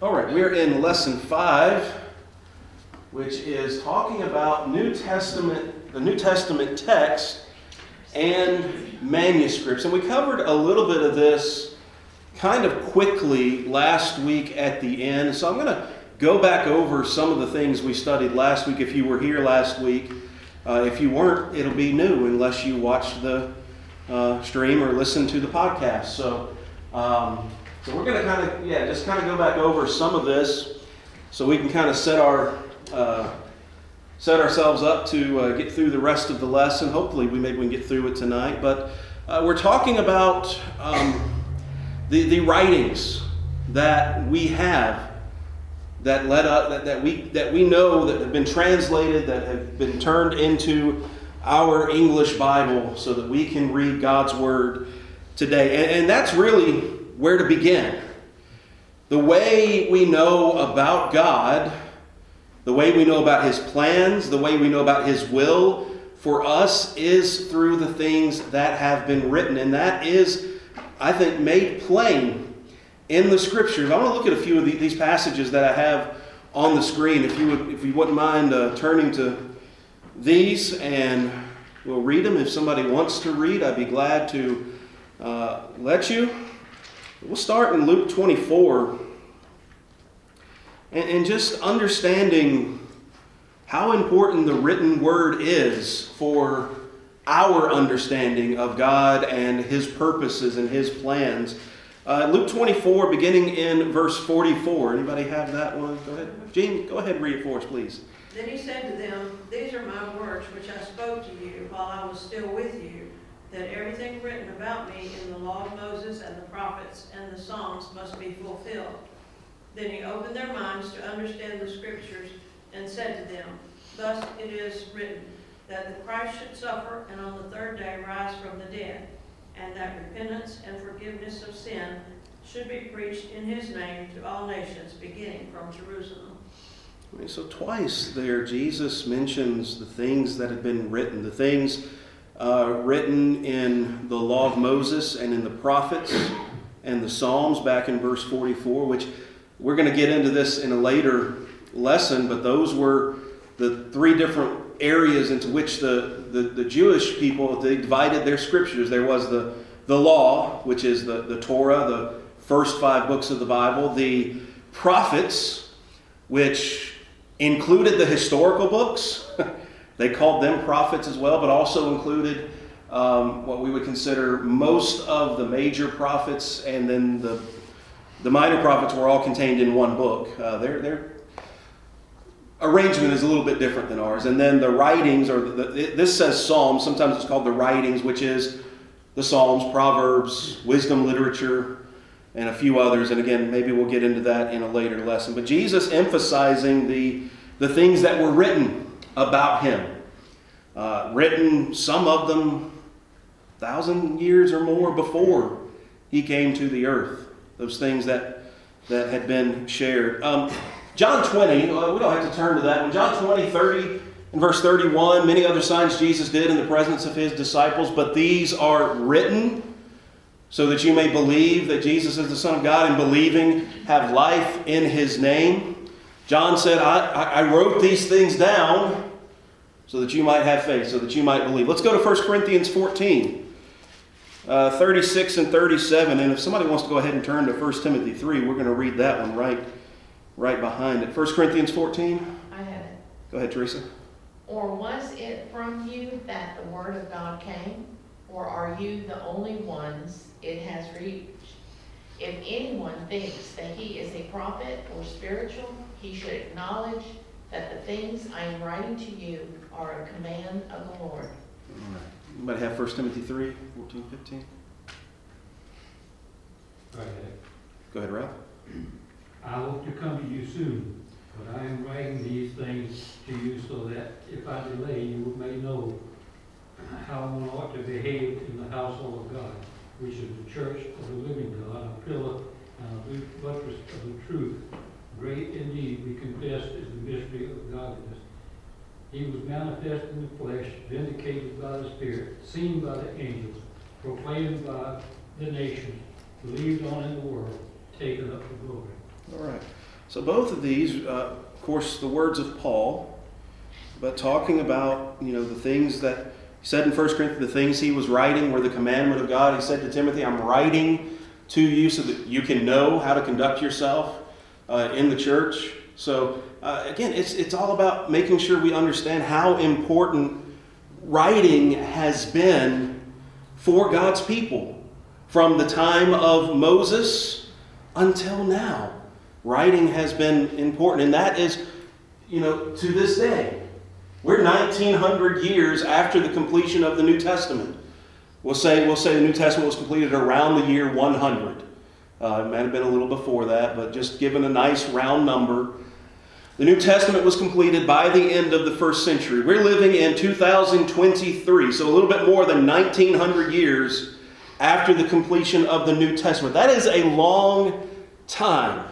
All right, we're in lesson five, which is talking about New Testament, the New Testament text and manuscripts. And we covered a little bit of this kind of quickly last week at the end. So I'm going to go back over some of the things we studied last week if you were here last week. Uh, if you weren't, it'll be new unless you watched the uh, stream or listened to the podcast. So, um, so we're going to kind of, yeah, just kind of go back over some of this so we can kind of set our uh, set ourselves up to uh, get through the rest of the lesson. Hopefully, we maybe we can get through it tonight. But uh, we're talking about um, the the writings that we have that led up that, that we that we know that have been translated that have been turned into our English Bible so that we can read God's Word today. And, and that's really where to begin. The way we know about God, the way we know about His plans, the way we know about His will for us is through the things that have been written. And that is, I think, made plain in the Scriptures. I want to look at a few of these passages that I have on the screen. If you, would, if you wouldn't mind uh, turning to these and we'll read them. If somebody wants to read, I'd be glad to uh, let you. We'll start in Luke 24 and, and just understanding how important the written word is for our understanding of God and His purposes and His plans. Uh, Luke 24, beginning in verse 44. Anybody have that one? Go ahead. Gene, go ahead and read it for us, please. Then he said to them, These are my words which I spoke to you while I was still with you, that everything written about me in the law of Moses and the prophets and the Psalms must be fulfilled. Then he opened their minds to understand the scriptures and said to them, Thus it is written, that the Christ should suffer and on the third day rise from the dead, and that repentance and forgiveness of sin should be preached in his name to all nations, beginning from Jerusalem. So, twice there, Jesus mentions the things that have been written, the things uh, written in the law of Moses and in the prophets and the Psalms back in verse 44, which we're going to get into this in a later lesson, but those were the three different areas into which the, the, the Jewish people they divided their scriptures. There was the, the law, which is the, the Torah, the first five books of the Bible, the prophets, which included the historical books. they called them prophets as well, but also included um, what we would consider most of the major prophets, and then the, the minor prophets were all contained in one book. Uh, their, their arrangement is a little bit different than ours. And then the writings, or the, this says Psalms, sometimes it's called the writings, which is the Psalms, Proverbs, wisdom literature, and a few others. And again, maybe we'll get into that in a later lesson. But Jesus emphasizing the, the things that were written about him. Uh, written, some of them, thousand years or more before he came to the earth. Those things that, that had been shared. Um, John 20, uh, we don't have to turn to that one. John 20, 30, and verse 31, many other signs Jesus did in the presence of his disciples, but these are written so that you may believe that Jesus is the Son of God and believing have life in his name. John said, I, I wrote these things down so that you might have faith, so that you might believe. Let's go to 1 Corinthians 14, uh, 36 and 37. And if somebody wants to go ahead and turn to 1 Timothy 3, we're going to read that one right, right behind it. 1 Corinthians 14. I have it. Go ahead, Teresa. Or was it from you that the word of God came? Or are you the only ones it has reached? If anyone thinks that he is a prophet or spiritual, he should acknowledge that the things I am writing to you are a command of the Lord. All right. Anybody have 1 Timothy 3, 14, 15? Go ahead. Go ahead, Ralph. I hope to come to you soon, but I am writing these things to you so that if I delay, you may know how one ought to behave in the household of God, which is the church of the living God, a pillar and a buttress of the truth. Great indeed, we confess, is the mystery of godliness. He was manifest in the flesh, vindicated by the Spirit, seen by the angels, proclaimed by the nations, believed on in the world, taken up to glory. All right. So both of these, uh, of course, the words of Paul, but talking about you know the things that he said in 1 Corinthians, the things he was writing were the commandment of God. He said to Timothy, "I'm writing to you so that you can know how to conduct yourself uh, in the church." So uh, again, it's it's all about making sure we understand how important writing has been for God's people from the time of Moses until now. Writing has been important, and that is, you know, to this day. We're 1900 years after the completion of the New Testament. We'll say, we'll say the New Testament was completed around the year 100. Uh, it might have been a little before that, but just given a nice round number. The New Testament was completed by the end of the first century. We're living in 2023, so a little bit more than 1900 years after the completion of the New Testament. That is a long time.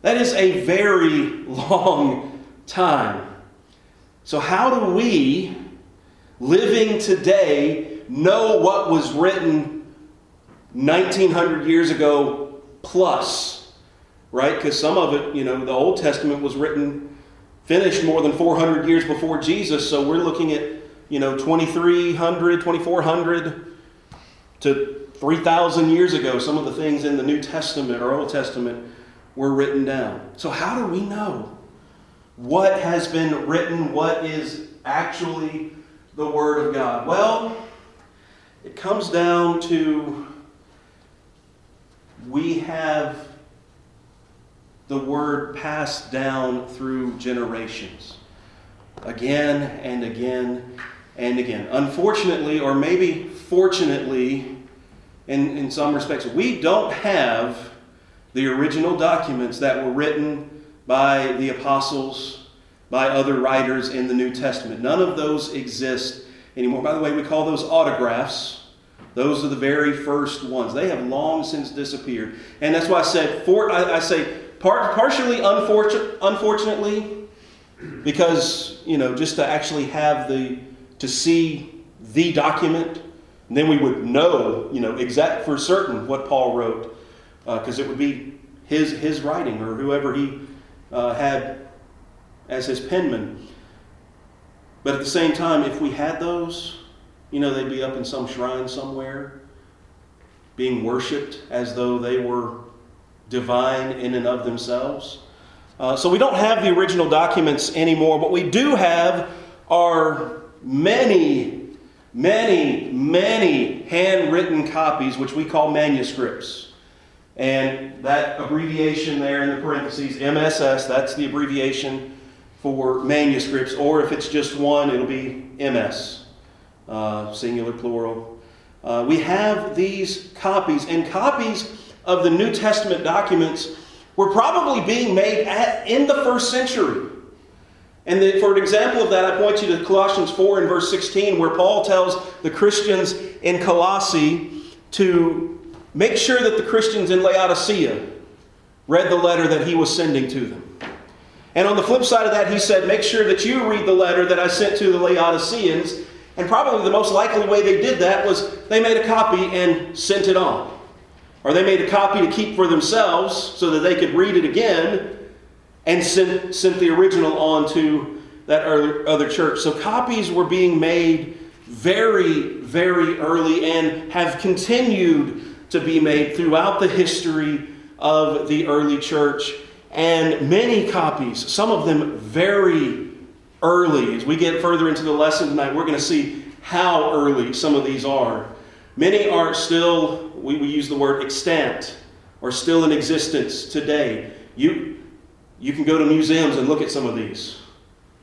That is a very long time. So, how do we, living today, know what was written 1900 years ago plus? Right? Because some of it, you know, the Old Testament was written, finished more than 400 years before Jesus. So, we're looking at, you know, 2300, 2400 to 3,000 years ago, some of the things in the New Testament or Old Testament were written down. So, how do we know what has been written, what is actually the Word of God? Well, it comes down to we have the Word passed down through generations again and again and again. Unfortunately, or maybe fortunately, in, in some respects, we don't have the original documents that were written by the apostles, by other writers in the New Testament. None of those exist anymore. By the way, we call those autographs. Those are the very first ones. They have long since disappeared. And that's why I said, for, I, I say, part, partially unfortunate, unfortunately, because, you know, just to actually have the, to see the document, then we would know, you know, exact for certain what Paul wrote, because uh, it would be his his writing or whoever he uh, had as his penman. But at the same time, if we had those, you know, they'd be up in some shrine somewhere, being worshipped as though they were divine in and of themselves. Uh, so we don't have the original documents anymore. What we do have are many, many, many handwritten copies, which we call manuscripts. And that abbreviation there in the parentheses, MSS, that's the abbreviation for manuscripts. Or if it's just one, it'll be MS, uh, singular, plural. Uh, we have these copies, and copies of the New Testament documents were probably being made at, in the first century. And the, for an example of that, I point you to Colossians 4 and verse 16, where Paul tells the Christians in Colossae to make sure that the Christians in Laodicea read the letter that he was sending to them. And on the flip side of that, he said, make sure that you read the letter that I sent to the Laodiceans. And probably the most likely way they did that was they made a copy and sent it on. Or they made a copy to keep for themselves so that they could read it again and sent, sent the original on to that other church. So copies were being made very, very early and have continued to be made throughout the history of the early church. And many copies, some of them very early. As we get further into the lesson tonight, we're going to see how early some of these are. Many are still, we, we use the word extant, are still in existence today. You, you can go to museums and look at some of these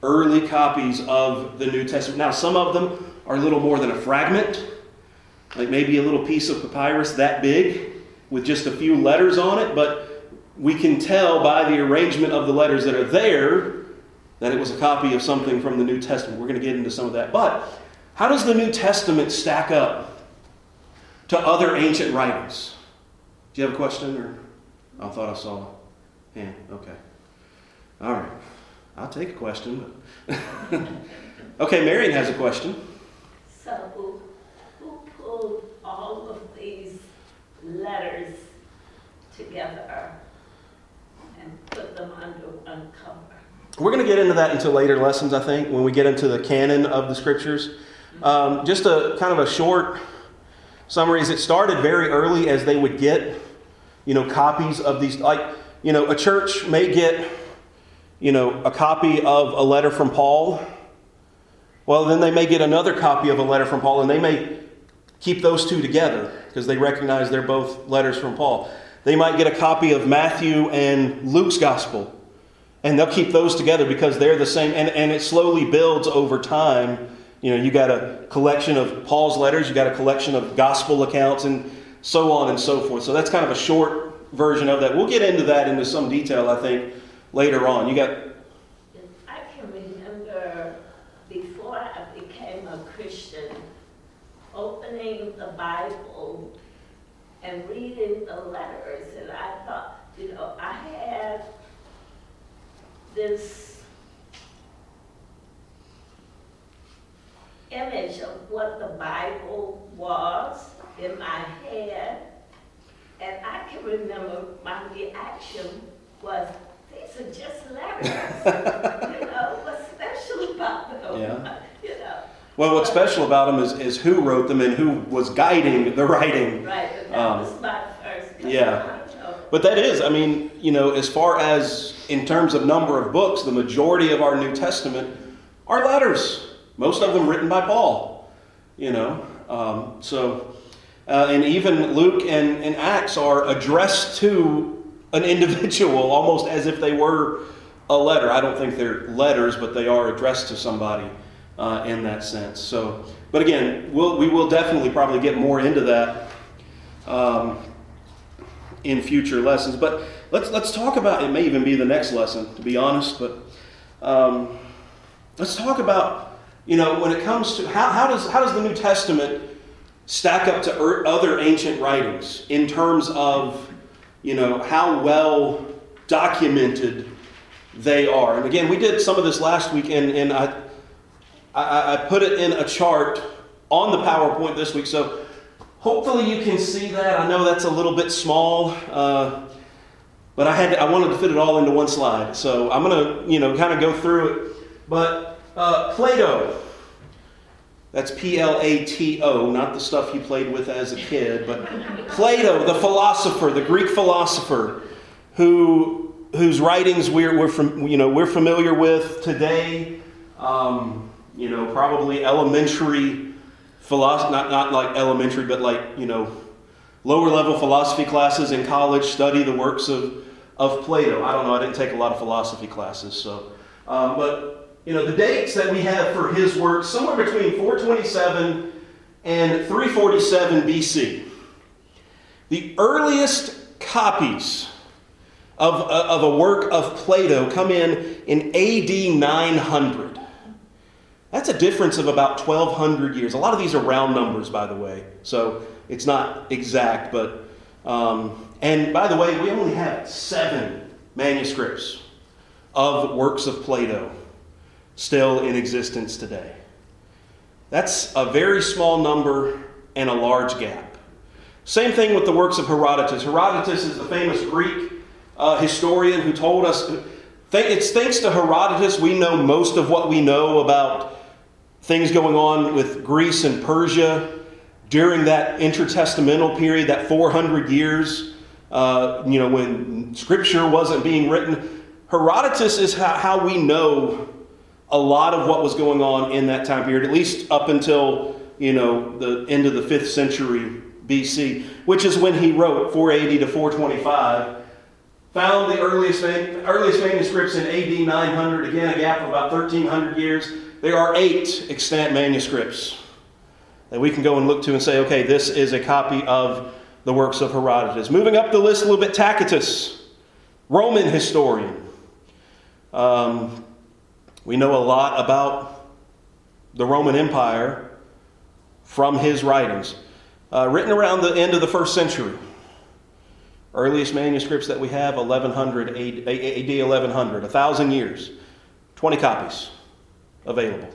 early copies of the New Testament. Now, some of them are a little more than a fragment, like maybe a little piece of papyrus that big with just a few letters on it, but we can tell by the arrangement of the letters that are there that it was a copy of something from the New Testament. We're going to get into some of that. But how does the New Testament stack up to other ancient writings? Do you have a question? Or I thought I saw a hand. Okay. All right. I'll take a question. okay, Marion has a question. So, who, who pulled all of these letters together and put them under one cover. We're going to get into that into later lessons, I think, when we get into the canon of the scriptures. Um, just a kind of a short summary is it started very early as they would get, you know, copies of these. Like, you know, a church may get, you know, a copy of a letter from Paul. Well, then they may get another copy of a letter from Paul, and they may keep those two together because they recognize they're both letters from Paul. They might get a copy of Matthew and Luke's gospel, and they'll keep those together because they're the same, and, and it slowly builds over time. You know, you got a collection of Paul's letters, you got a collection of gospel accounts, and so on and so forth. So that's kind of a short version of that. We'll get into that into some detail, I think, later on. You got I can remember before I became a Christian, opening the Bible and reading the letters, and I thought, you know, I had this image of what the Bible was in my head, and I can remember my reaction was, these are just letters. you know, what's special about them? Yeah. You know, well, what's special about them is, is who wrote them and who was guiding the writing. right, that Um, was my first. yeah. But that is, I mean, you know, as far as in terms of number of books, the majority of our New Testament are letters. Most of them written by Paul. You know, um, so uh, and even Luke and, and Acts are addressed to an individual, almost as if they were a letter. I don't think they're letters, but they are addressed to somebody uh, in that sense. So, but again, we'll, we will definitely probably get more into that. Um, in future lessons. But let's let's talk about it. May even be the next lesson, to be honest. But um, let's talk about you know when it comes to how, how does how does the New Testament stack up to er, other ancient writings in terms of you know how well documented they are. And again, we did some of this last week, and, and I, I I put it in a chart on the PowerPoint this week. So. Hopefully you can see that. I know that's a little bit small, uh, but I had to, I wanted to fit it all into one slide. So I'm going to you know kind of go through it. But uh, Plato, that's P L A T O, not the stuff you played with as a kid, but Plato, the philosopher, the Greek philosopher, who whose writings we're, we're from, you know we're familiar with today. Um, you know, probably elementary philosophy, not, not like elementary, but like, you know, lower level philosophy classes in college study the works of, of Plato. I don't know, I didn't take a lot of philosophy classes, so. Um, but, you know, the dates that we have for his work, somewhere between 427 and 347 BC. The earliest copies of, of a work of Plato come in in AD 900. That's a difference of about 1,200 years. A lot of these are round numbers, by the way, so it's not exact, but. Um, and by the way, we only have seven manuscripts of works of Plato still in existence today. That's a very small number and a large gap. Same thing with the works of Herodotus. Herodotus is the famous Greek uh, historian who told us. It's thanks to Herodotus we know most of what we know about things going on with Greece and Persia during that intertestamental period, that 400 years, uh, you know, when scripture wasn't being written. Herodotus is how, how we know a lot of what was going on in that time period, at least up until, you know, the end of the 5th century BC, which is when he wrote 480 to 425. Found the earliest, earliest manuscripts in AD 900, again, a gap of about 1300 years. There are eight extant manuscripts that we can go and look to and say, okay, this is a copy of the works of Herodotus. Moving up the list a little bit, Tacitus, Roman historian. Um, we know a lot about the Roman Empire from his writings. Uh, written around the end of the first century. Earliest manuscripts that we have, 1100 AD, AD 1100, 1,000 years, 20 copies available.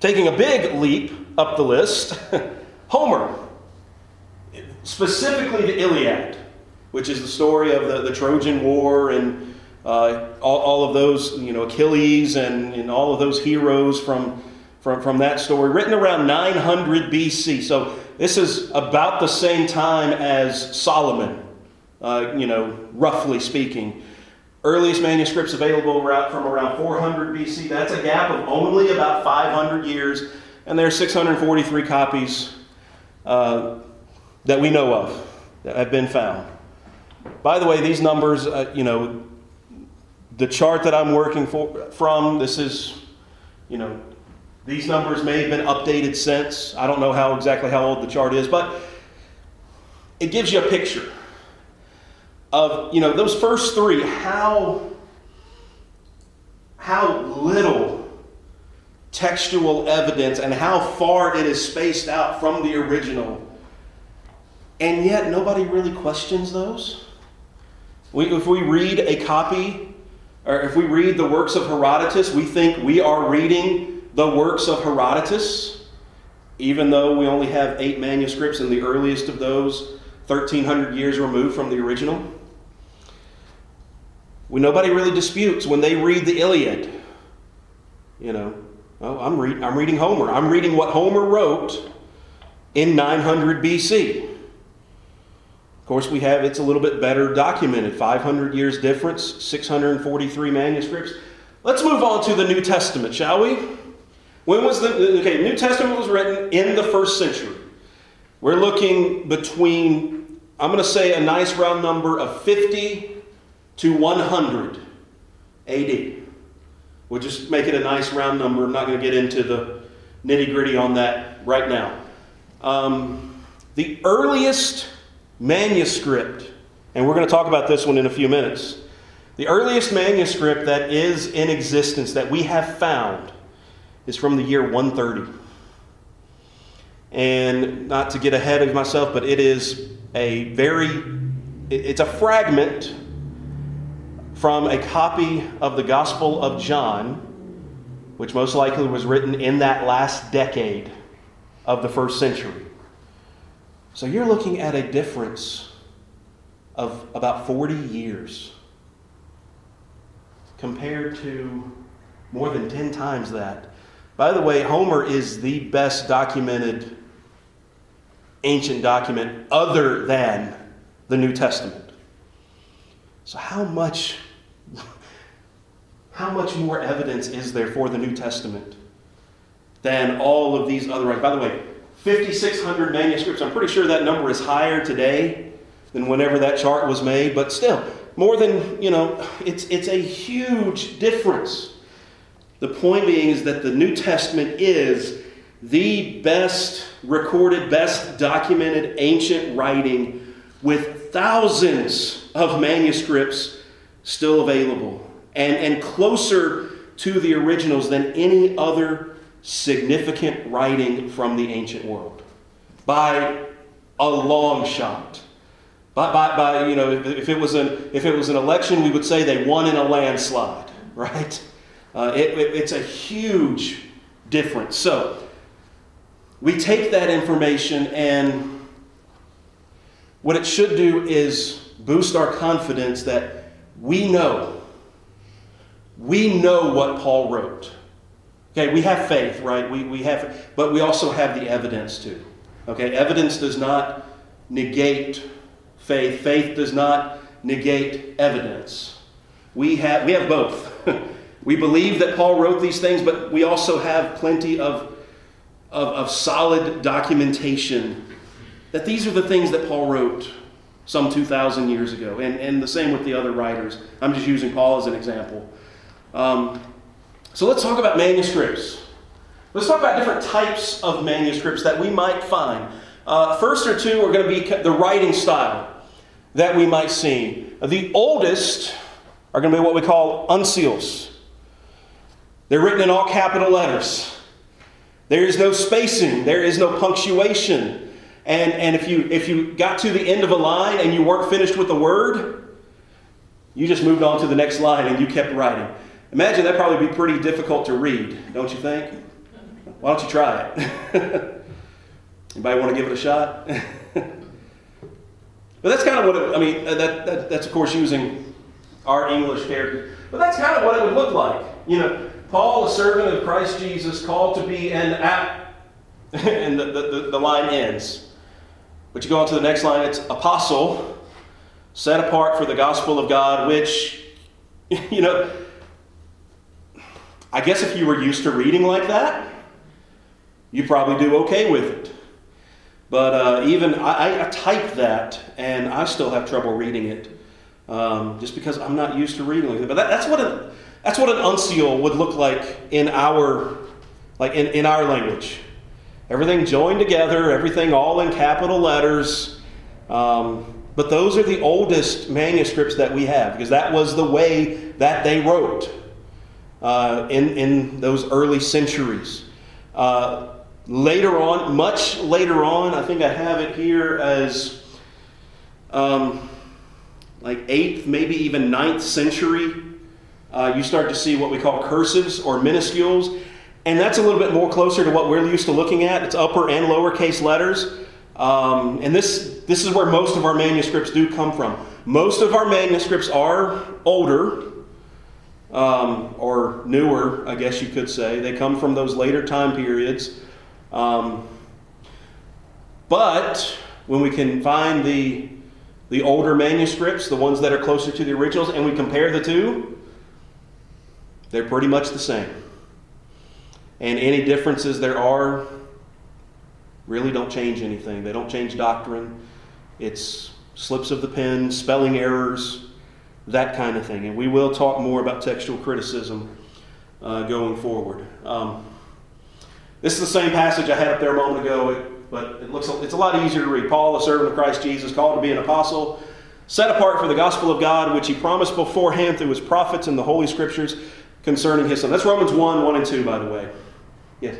Taking a big leap up the list, Homer, specifically the Iliad. which is the story of the, the Trojan War and uh, all, all of those, you know, Achilles and, and all of those heroes from, from, from that story, written around 900 BC. So this is about the same time as Solomon, uh, you know, roughly speaking. Earliest manuscripts available from around 400 BC. That's a gap of only about 500 years, and there are 643 copies uh, that we know of that have been found. By the way, these numbers, uh, you know, the chart that I'm working for, from, this is, you know, these numbers may have been updated since. I don't know how exactly how old the chart is, but it gives you a picture of, you know, those first three, how, how little textual evidence and how far it is spaced out from the original. And yet nobody really questions those. We, if we read a copy, or if we read the works of Herodotus, we think we are reading the works of Herodotus, even though we only have eight manuscripts, and the earliest of those 1,300 years removed from the original. When nobody really disputes when they read the Iliad. You know, oh, I'm, read, I'm reading Homer. I'm reading what Homer wrote in 900 BC. Course, we have it's a little bit better documented 500 years difference, 643 manuscripts. Let's move on to the New Testament, shall we? When was the okay? New Testament was written in the first century. We're looking between I'm going to say a nice round number of 50 to 100 AD. We'll just make it a nice round number. I'm not going to get into the nitty gritty on that right now. Um, the earliest manuscript, and we're going to talk about this one in a few minutes. The earliest manuscript that is in existence that we have found is from the year 130. And not to get ahead of myself, but it is a very, it's a fragment from a copy of the Gospel of John, which most likely was written in that last decade of the first century. So you're looking at a difference of about 40 years compared to more than 10 times that. By the way, Homer is the best documented ancient document other than the New Testament. So, how much how much more evidence is there for the New Testament than all of these other? By the way, 5,600 manuscripts. I'm pretty sure that number is higher today than whenever that chart was made, but still, more than, you know, it's, it's a huge difference. The point being is that the New Testament is the best recorded, best documented ancient writing with thousands of manuscripts still available and, and closer to the originals than any other significant writing from the ancient world by a long shot. By, by, by you know, if it, was an, if it was an election, we would say they won in a landslide, right? Uh, it, it, it's a huge difference. So, we take that information and what it should do is boost our confidence that we know we know what Paul wrote. Okay, we have faith, right? We, we have, but we also have the evidence too. Okay, evidence does not negate faith. Faith does not negate evidence. We have, we have both. we believe that Paul wrote these things, but we also have plenty of, of, of solid documentation that these are the things that Paul wrote some 2,000 years ago. And, and the same with the other writers. I'm just using Paul as an example. Um, so let's talk about manuscripts. Let's talk about different types of manuscripts that we might find. Uh, first or two are going to be the writing style that we might see. The oldest are going to be what we call uncials. They're written in all capital letters. There is no spacing, there is no punctuation. And, and if, you, if you got to the end of a line and you weren't finished with the word, you just moved on to the next line and you kept writing. Imagine that'd probably be pretty difficult to read, don't you think? Why don't you try it? Anybody want to give it a shot? But that's kind of what it, I mean, uh, that, that, that's of course using our English character. But that's kind of what it would look like. You know, Paul, a servant of Christ Jesus, called to be an app, and the, the, the line ends. But you go on to the next line, it's apostle, set apart for the gospel of God, which, you know, I guess if you were used to reading like that, you probably do okay with it. But uh, even I, I type that, and I still have trouble reading it, um, just because I'm not used to reading like that. But that, that's what a, that's what an uncial would look like in our like in, in our language. Everything joined together, everything all in capital letters. Um, but those are the oldest manuscripts that we have because that was the way that they wrote uh, in, in those early centuries. Uh, later on, much later on, I think I have it here as um, like 8th, maybe even 9th century. Uh, you start to see what we call cursives or minuscules. And that's a little bit more closer to what we're used to looking at. It's upper and lowercase letters. Um, and this, this is where most of our manuscripts do come from. Most of our manuscripts are older, um, or newer, I guess you could say. They come from those later time periods. Um, but when we can find the, the older manuscripts, the ones that are closer to the originals, and we compare the two, they're pretty much the same. And any differences there are really don't change anything. They don't change doctrine. It's slips of the pen, spelling errors, that kind of thing. And we will talk more about textual criticism uh, going forward. Um, this is the same passage I had up there a moment ago, but it looks it's a lot easier to read. Paul, a servant of Christ Jesus, called to be an apostle, set apart for the gospel of God, which he promised beforehand through his prophets in the Holy Scriptures concerning his son. That's Romans 1, 1 and 2, by the way. Yes.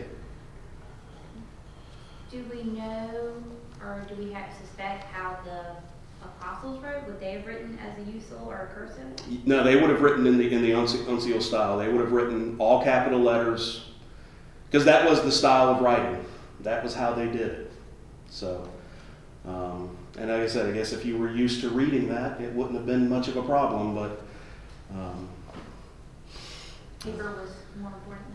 Do we know, or do we have suspect how the apostles wrote? Would they have written as a uncial or a cursive? No, they would have written in the in the uncial style. They would have written all capital letters, because that was the style of writing. That was how they did it. So, um, and like I said, I guess if you were used to reading that, it wouldn't have been much of a problem. But um, Paper was more important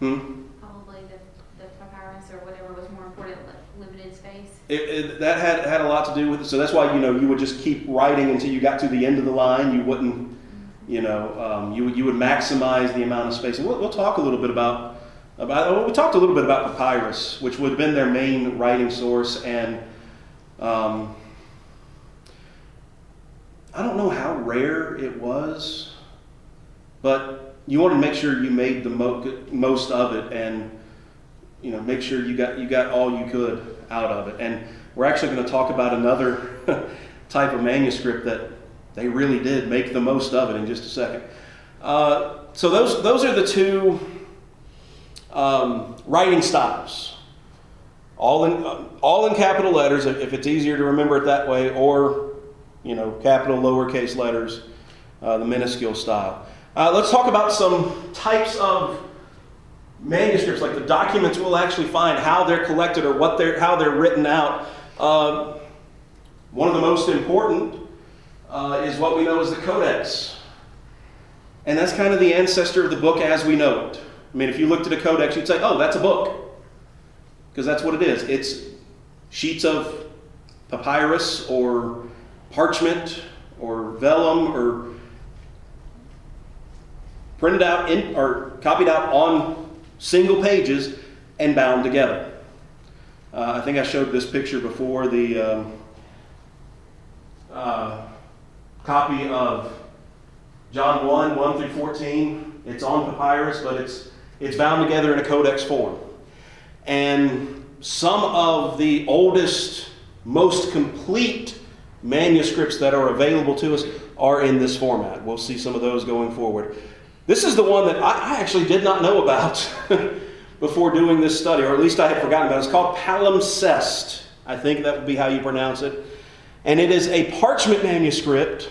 than hmm? probably the, the papyrus or whatever was more important, li- limited space. It, it, that had, had a lot to do with it. So that's why you know you would just keep writing until you got to the end of the line. You wouldn't, you know, um, you you would maximize the amount of space. And we'll, we'll talk a little bit about about. Well, we talked a little bit about papyrus, which would have been their main writing source, and um, I don't know how rare it was, but you want to make sure you made the mo- most of it, and you know, make sure you got you got all you could out of it. And we're actually going to talk about another type of manuscript that they really did make the most of it in just a second. Uh, so those those are the two um, writing styles. All in all in capital letters, if, if it's easier to remember it that way, or you know, capital lowercase letters, uh, the minuscule style. Uh, let's talk about some types of manuscripts, like the documents we'll actually find, how they're collected or what they're, how they're written out. Uh, one of the most important uh, is what we know as the Codex. And that's kind of the ancestor of the book as we know it. I mean, if you looked at a codex, you'd say, oh, that's a book. Because that's what it is. It's sheets of papyrus or parchment or vellum or printed out in, or copied out on single pages and bound together. Uh, I think I showed this picture before the um, uh, copy of John 1 1 through 14. It's on papyrus, but it's, it's bound together in a codex form. And some of the oldest, most complete manuscripts that are available to us are in this format. We'll see some of those going forward. This is the one that I, actually did not know about before doing this study, or at least I had forgotten about. It. It's called palimpsest. I think that would be how you pronounce it. And it is a parchment manuscript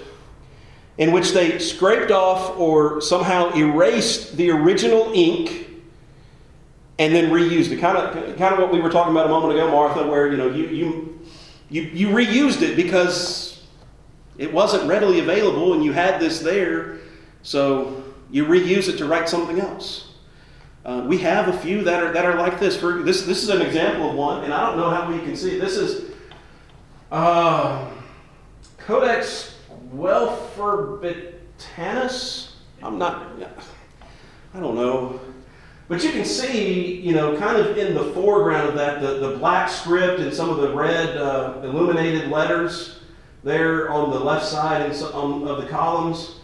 in which they scraped off or somehow erased the original ink and then reused it. Kind of, kind of what we were talking about a moment ago, Martha, where you know you you you, you reused it because It wasn't readily available, and you had this there, so you reuse it to write something else. Uh, we have a few that are that are like this. For this, this is an example of one, and I don't know how we can see. This is uh, Codex Guelferbytanus. I'm not. I don't know. But you can see, you know, kind of in the foreground of that, the, the black script and some of the red uh, illuminated letters there on the left side and so, um, of the columns.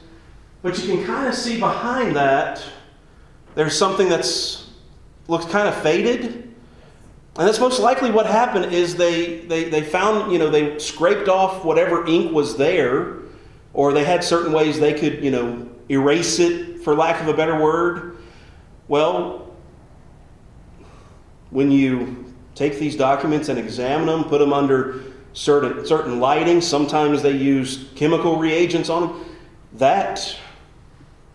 But you can kind of see behind that, there's something that's looks kind of faded. And that's most likely what happened is they, they, they found, you know, they scraped off whatever ink was there, or they had certain ways they could, you know, erase it, for lack of a better word. Well, when you take these documents and examine them, put them under certain, certain lighting, sometimes they use chemical reagents on them, that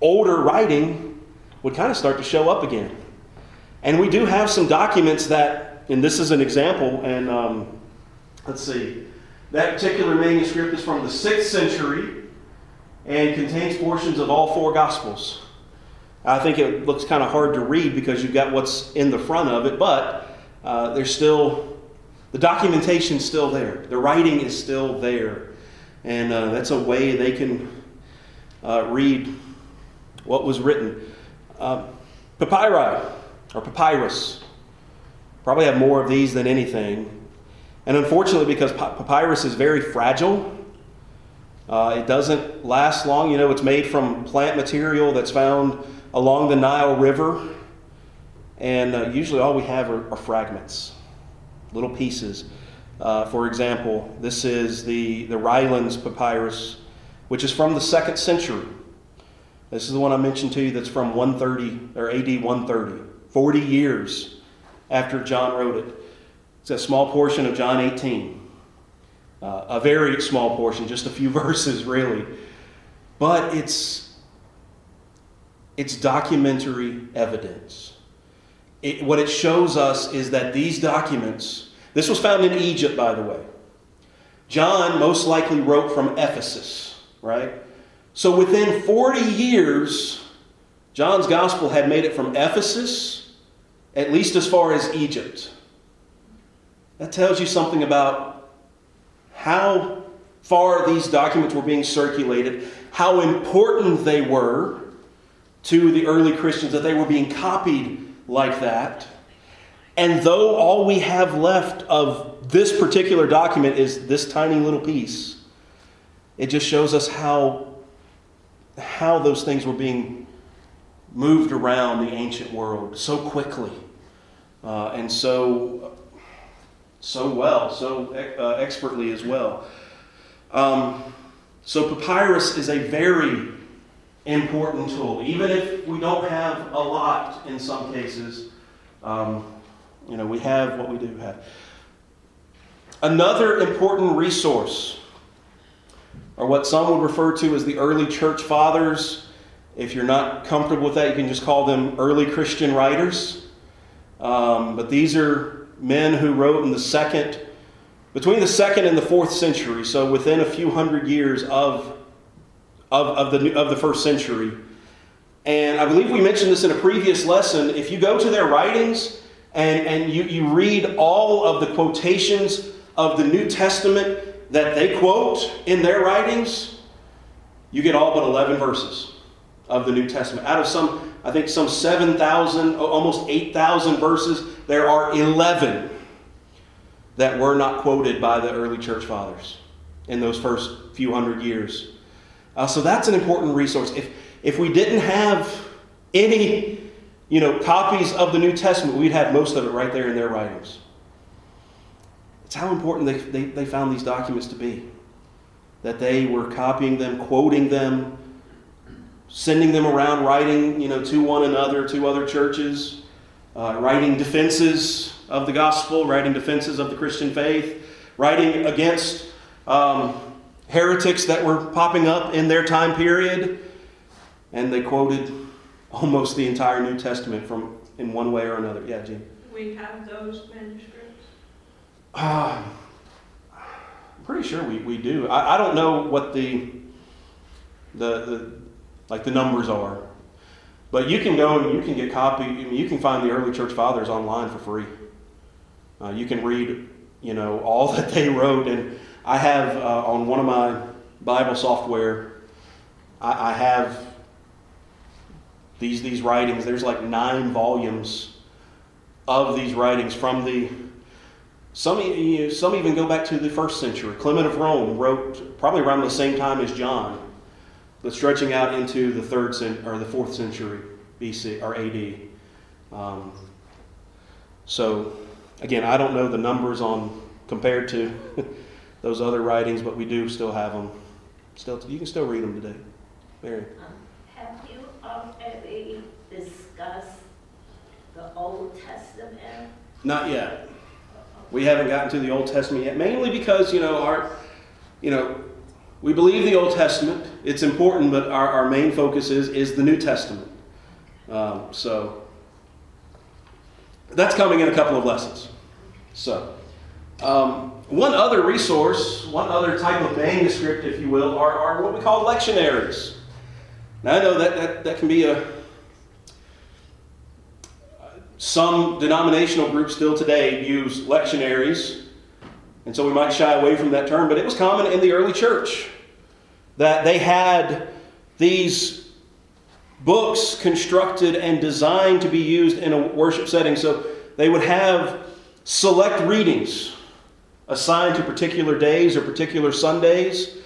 older writing would kind of start to show up again. And we do have some documents that, and this is an example, and um, let's see, that particular manuscript is from the 6th century and contains portions of all four Gospels. I think it looks kind of hard to read because you've got what's in the front of it, but uh, there's still, the documentation's still there. The writing is still there. And uh, that's a way they can uh, read what was written. Uh, papyri, or papyrus, probably have more of these than anything. And unfortunately, because papyrus is very fragile, uh, it doesn't last long. You know, it's made from plant material that's found along the Nile River. And uh, usually all we have are, are fragments, little pieces. Uh, for example, this is the, the Rylands papyrus, which is from the second century. This is the one I mentioned to you that's from 130 or AD 130, 40 years after John wrote it. It's a small portion of John 18. Uh, a very small portion, just a few verses, really. But it's it's documentary evidence. It, what it shows us is that these documents, this was found in Egypt, by the way. John most likely wrote from Ephesus, right? So within 40 years, John's gospel had made it from Ephesus, at least as far as Egypt. That tells you something about how far these documents were being circulated, how important they were, to the early Christians that they were being copied like that. And though all we have left of this particular document is this tiny little piece, it just shows us how, how those things were being moved around the ancient world so quickly uh, and so, so well, so uh, expertly as well. Um, so, papyrus is a very important tool. Even if we don't have a lot in some cases, um, you know, we have what we do have. Another important resource, or what some would refer to as the early church fathers. If you're not comfortable with that, you can just call them early Christian writers. Um, but these are men who wrote in the second, between the second and the fourth century, so within a few hundred years of of, of, the, of the first century. And I believe we mentioned this in a previous lesson. If you go to their writings and, and you, you read all of the quotations of the New Testament that they quote in their writings, you get all but 11 verses of the New Testament. Out of some, I think, some 7,000, almost 8,000 verses, there are 11 that were not quoted by the early church fathers in those first few hundred years. Uh, so that's an important resource. If, if we didn't have any you know, copies of the New Testament, we'd have most of it right there in their writings. It's how important they, they, they found these documents to be. That they were copying them, quoting them, sending them around, writing you know, to one another, to other churches, uh, writing defenses of the gospel, writing defenses of the Christian faith, writing against um, heretics that were popping up in their time period, and they quoted almost the entire New Testament from in one way or another. Yeah, Jim. We have those manuscripts. I'm pretty sure we, we do. I, I don't know what the, the, the, like the numbers are. But you can go and you can get copy. You can find the early church fathers online for free. Uh, you can read, you know, all that they wrote. And I have uh, on one of my Bible software, I, I have these these writings. There's like nine volumes of these writings from the some, some even go back to the first century. Clement of Rome wrote probably around the same time as John, but stretching out into the third or the fourth century BC or AD. Um, so, again, I don't know the numbers on compared to those other writings, but we do still have them. Still, you can still read them today. Mary. Um, have you already discussed the Old Testament? Not yet. We haven't gotten to the Old Testament yet, mainly because, you know, our, you know, we believe the Old Testament. It's important, but our, our main focus is, is the New Testament. Um, so that's coming in a couple of lessons. So, um, one other resource, one other type of manuscript, if you will, are, are what we call lectionaries. Now, I know that, that, that can be a, some denominational groups still today use lectionaries, and so we might shy away from that term, but it was common in the early church that they had these books constructed and designed to be used in a worship setting. So they would have select readings assigned to particular days or particular Sundays,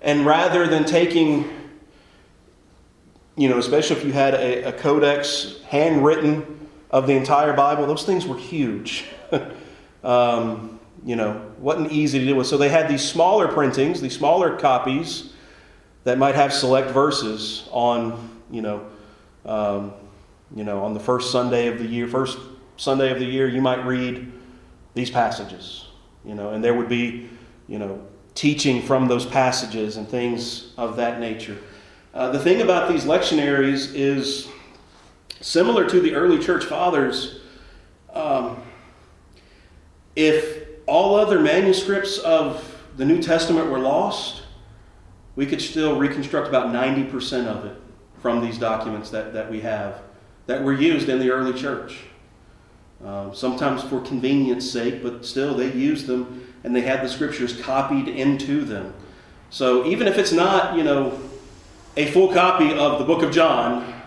and rather than taking you know, especially if you had a, a codex handwritten of the entire Bible, those things were huge. um, you know, wasn't easy to deal with. So they had these smaller printings, these smaller copies that might have select verses on, you know, um, you know, on the first Sunday of the year, first Sunday of the year, you might read these passages, you know, and there would be, you know, teaching from those passages and things of that nature. Uh, the thing about these lectionaries is Similar to the early church fathers, um, if all other manuscripts of the New Testament were lost, we could still reconstruct about 90% of it from these documents that, that we have that were used in the early church. Um, sometimes for convenience sake, but still they used them and they had the scriptures copied into them. So even if it's not, you know, a full copy of the book of John,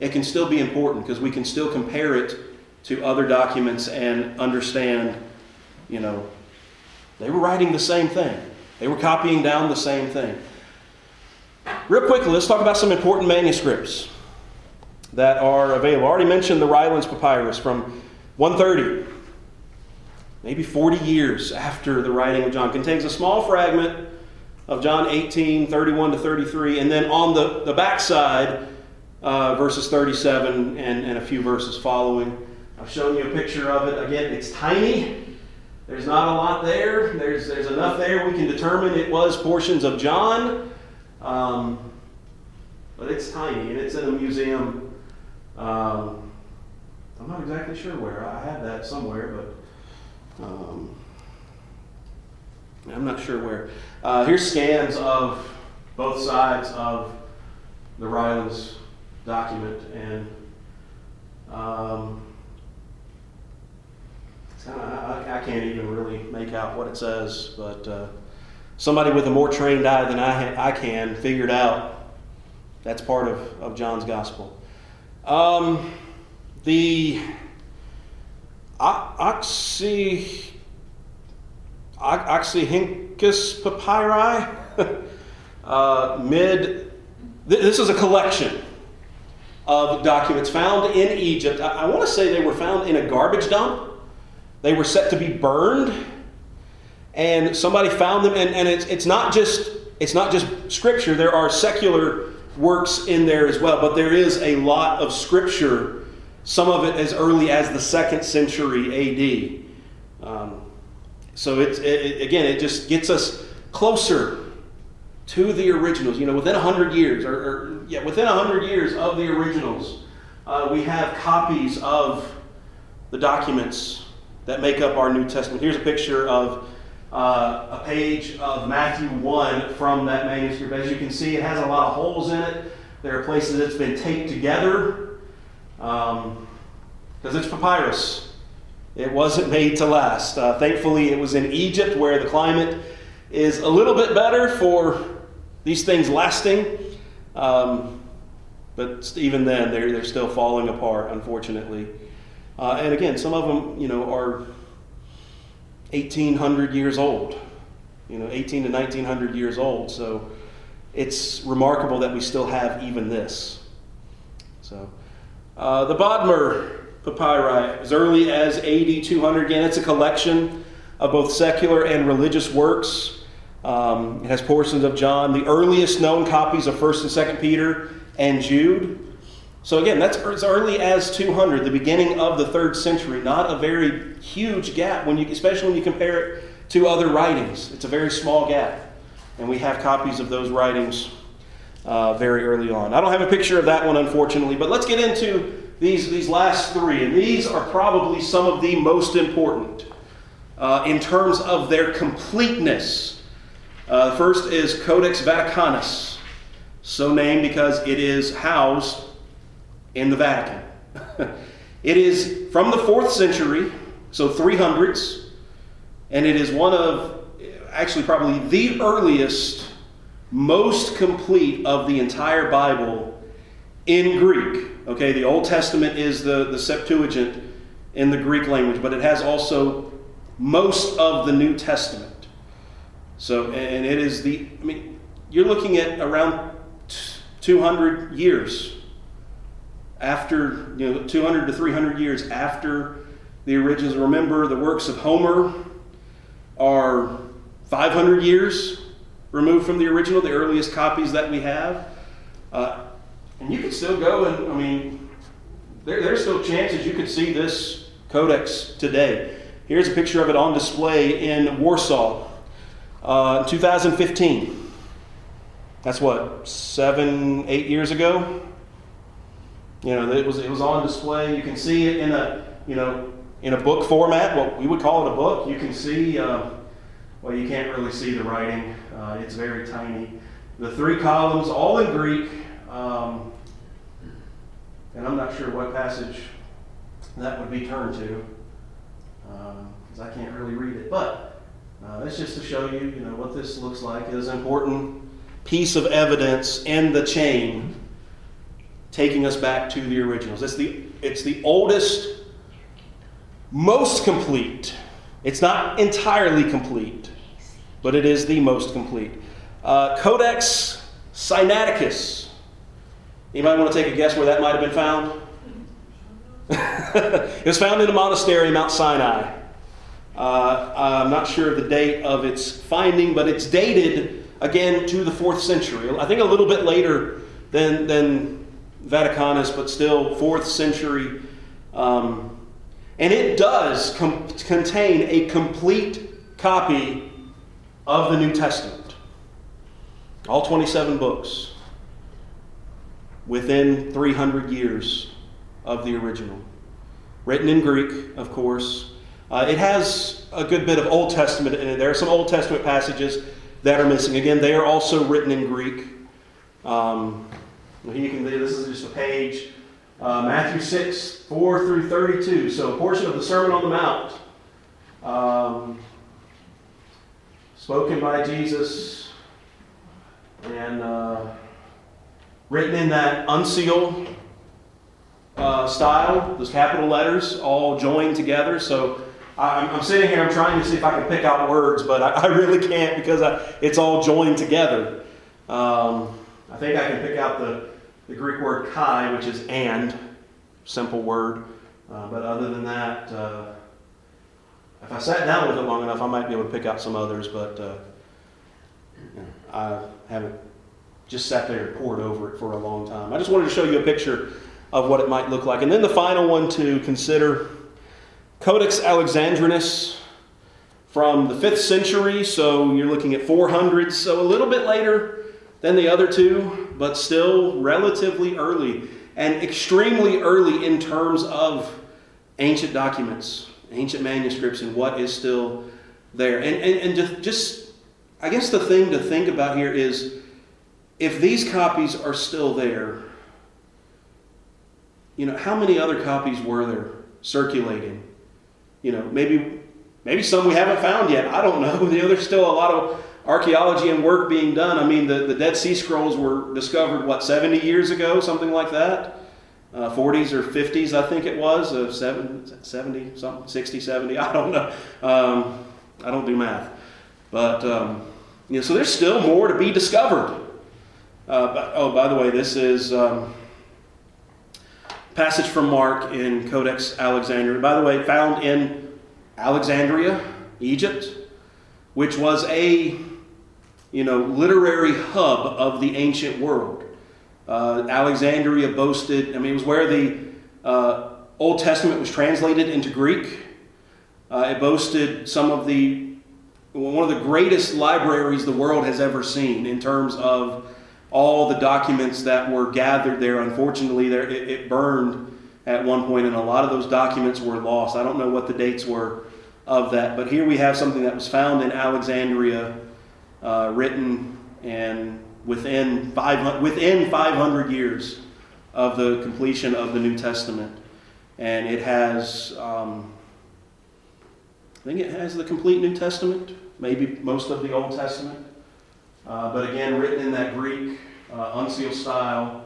it can still be important because we can still compare it to other documents and understand, you know, they were writing the same thing. They were copying down the same thing. Real quickly, let's talk about some important manuscripts that are available. I already mentioned the Rylands Papyrus from 130, maybe 40 years after the writing of John. Contains a small fragment of John 18, 31 to 33, and then on the, the backside, uh, verses 37 and, and a few verses following. I've shown you a picture of it. Again, it's tiny. There's not a lot there. There's, there's enough there we can determine it was portions of John. Um, but it's tiny and it's in a museum. Um, I'm not exactly sure where. I have that somewhere, but um, I'm not sure where. Uh, here's scans of both sides of the Rylands document, and um, I, I, can't even really make out what it says, but uh, somebody with a more trained eye than I, ha- I can figured out that's part of, of John's gospel. Um, the Oxy, Oxyrhynchus papyri, uh, mid, this is a collection of documents found in Egypt. I, I want to say they were found in a garbage dump. They were set to be burned, and somebody found them. And, and it's, it's not just it's not just scripture. There are secular works in there as well, but there is a lot of scripture. Some of it as early as the second century A.D. Um, so it's it, again, it just gets us closer to the originals. You know, within hundred years, or, or, yeah, within hundred years of the originals, uh, we have copies of the documents that make up our New Testament. Here's a picture of uh, a page of Matthew 1 from that manuscript. As you can see, it has a lot of holes in it. There are places it's been taped together because um, it's papyrus. It wasn't made to last. Uh, thankfully, it was in Egypt where the climate is a little bit better for these things lasting. Um, but even then, they're, they're still falling apart, unfortunately. Uh, and again, some of them, you know, are 1,800 years old, you know, 18 to 1,900 years old. So it's remarkable that we still have even this. So uh, the Bodmer papyri, as early as AD 200, again, it's a collection of both secular and religious works. Um, it has portions of John, the earliest known copies of 1st and 2nd Peter and Jude. So again, that's as early as 200, the beginning of the third century. Not a very huge gap when you, especially when you compare it to other writings. It's a very small gap, and we have copies of those writings uh, very early on. I don't have a picture of that one, unfortunately, but let's get into these these last three, and these are probably some of the most important uh, in terms of their completeness. Uh, the first is Codex Vaticanus, so named because it is housed in the Vatican. it is from the fourth century, so 300s, and it is one of, actually, probably the earliest, most complete of the entire Bible in Greek. Okay, the Old Testament is the, the Septuagint in the Greek language, but it has also most of the New Testament. So, and it is the, I mean, you're looking at around 200 years after, you know, 200 to 300 years after the originals. Remember, the works of Homer are 500 years removed from the original, the earliest copies that we have. Uh, and you could still go and, I mean, there, there's still chances you could see this codex today. Here's a picture of it on display in Warsaw uh, 2015. That's what, seven, eight years ago? You know, it was, it was on display. You can see it in a, you know, in a book format, what we would call it a book. You can see, uh, well, you can't really see the writing. Uh, it's very tiny. The three columns, all in Greek. Um, and I'm not sure what passage that would be turned to, because um, I can't really read it. But uh, that's just to show you, you know, what this looks like. It is an important piece of evidence in the chain taking us back to the originals. It's the, it's the oldest, most complete. It's not entirely complete, but it is the most complete. Uh, Codex Sinaiticus. Anybody want to take a guess where that might have been found? it was found in a monastery in Mount Sinai. Uh, I'm not sure of the date of its finding, but it's dated again to the fourth century. I think a little bit later than, than Vaticanus, but still fourth century. Um, and it does com- contain a complete copy of the New Testament. All 27 books within 300 years of the original. Written in Greek, of course. Uh, it has a good bit of Old Testament in it. There are some Old Testament passages that are missing. Again, they are also written in Greek. Um, you can, this is just a page, uh, Matthew 6, 4 through 32. So a portion of the Sermon on the Mount. Um, spoken by Jesus and uh, written in that uncial uh, style, those capital letters all joined together. So I'm, I'm, sitting here, I'm trying to see if I can pick out words, but I, I really can't because I, it's all joined together. Um, I think I can pick out the, the Greek word kai, which is and, simple word. Uh, but other than that, uh, if I sat down with it long enough, I might be able to pick out some others, but uh, I haven't just sat there and pored over it for a long time. I just wanted to show you a picture of what it might look like. And then the final one to consider Codex Alexandrinus from the 5th century, so you're looking at 400, so a little bit later than the other two, but still relatively early and extremely early in terms of ancient documents, ancient manuscripts, and what is still there. And, and, and just, I guess the thing to think about here is if these copies are still there, you know, how many other copies were there circulating? You know, maybe maybe some we haven't found yet. I don't know. You know, there's still a lot of archaeology and work being done. I mean, the, the Dead Sea Scrolls were discovered, what, 70 years ago, something like that? Uh, 40s or 50s, I think it was, uh, 70, something, 60, 70, I don't know. Um, I don't do math. But, um, you know, so there's still more to be discovered. Uh, but, oh, by the way, this is um, passage from Mark in Codex Alexandria. By the way, found in Alexandria, Egypt, which was a you know literary hub of the ancient world. Uh, Alexandria boasted. I mean, it was where the uh, Old Testament was translated into Greek. Uh, it boasted some of the one of the greatest libraries the world has ever seen in terms of all the documents that were gathered there. Unfortunately, there it, it burned at one point, and a lot of those documents were lost. I don't know what the dates were of that, but here we have something that was found in Alexandria, uh, written and within five within 500 years of the completion of the New Testament, and it has. Um, I think it has the complete New Testament, maybe most of the Old Testament. Uh, but again, written in that Greek uh, uncial style.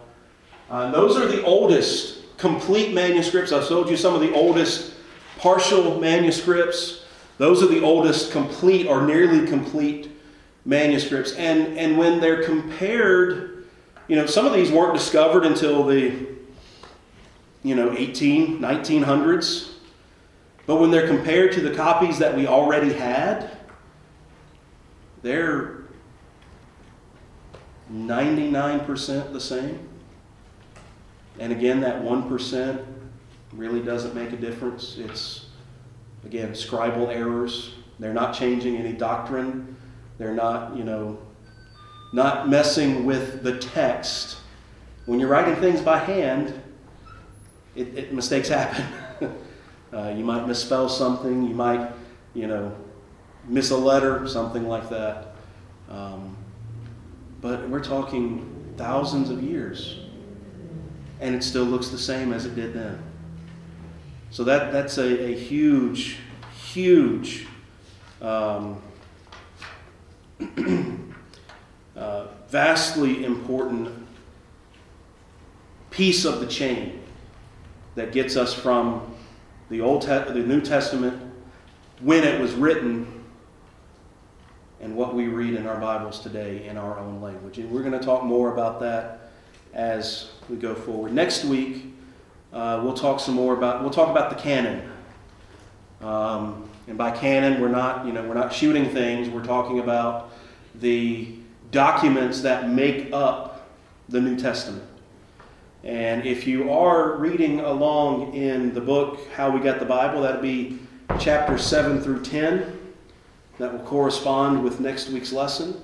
Uh, those are the oldest complete manuscripts. I've told you some of the oldest partial manuscripts. Those are the oldest complete or nearly complete manuscripts. And, and when they're compared, you know, some of these weren't discovered until the, you know, 18, 1900s. But when they're compared to the copies that we already had, they're 99% the same. And again, that 1% really doesn't make a difference. It's, again, scribal errors. They're not changing any doctrine. They're not, you know, not messing with the text. When you're writing things by hand, it, it mistakes happen. uh, you might misspell something. You might, you know, miss a letter, something like that. Um, but we're talking thousands of years, and it still looks the same as it did then. So that, that's a, a huge, huge um, uh, vastly important piece of the chain that gets us from the Old Te- the New Testament when it was written and what we read in our Bibles today in our own language. And we're going to talk more about that as we go forward. Next week, uh, we'll talk some more about we'll talk about the canon. Um, and by canon, we're not you know we're not shooting things. We're talking about the documents that make up the New Testament. And if you are reading along in the book How We Got the Bible, that'll be chapter 7 through 10 that will correspond with next week's lesson.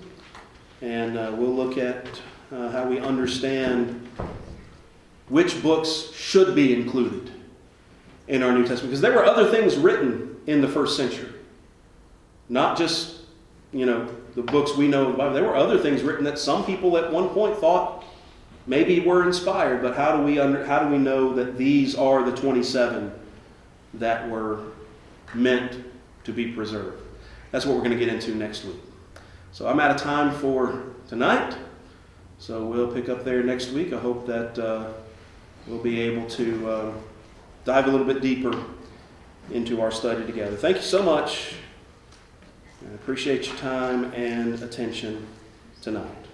And uh, we'll look at uh, how we understand which books should be included in our New Testament. Because there were other things written in the first century, not just, you know, the books we know in the Bible. There were other things written that some people at one point thought maybe were inspired, but how do we, under, how do we know that these are the 27 that were meant to be preserved? That's what we're going to get into next week. So I'm out of time for tonight. So we'll pick up there next week. I hope that uh, we'll be able to uh, dive a little bit deeper into our study together. Thank you so much. I appreciate your time and attention tonight.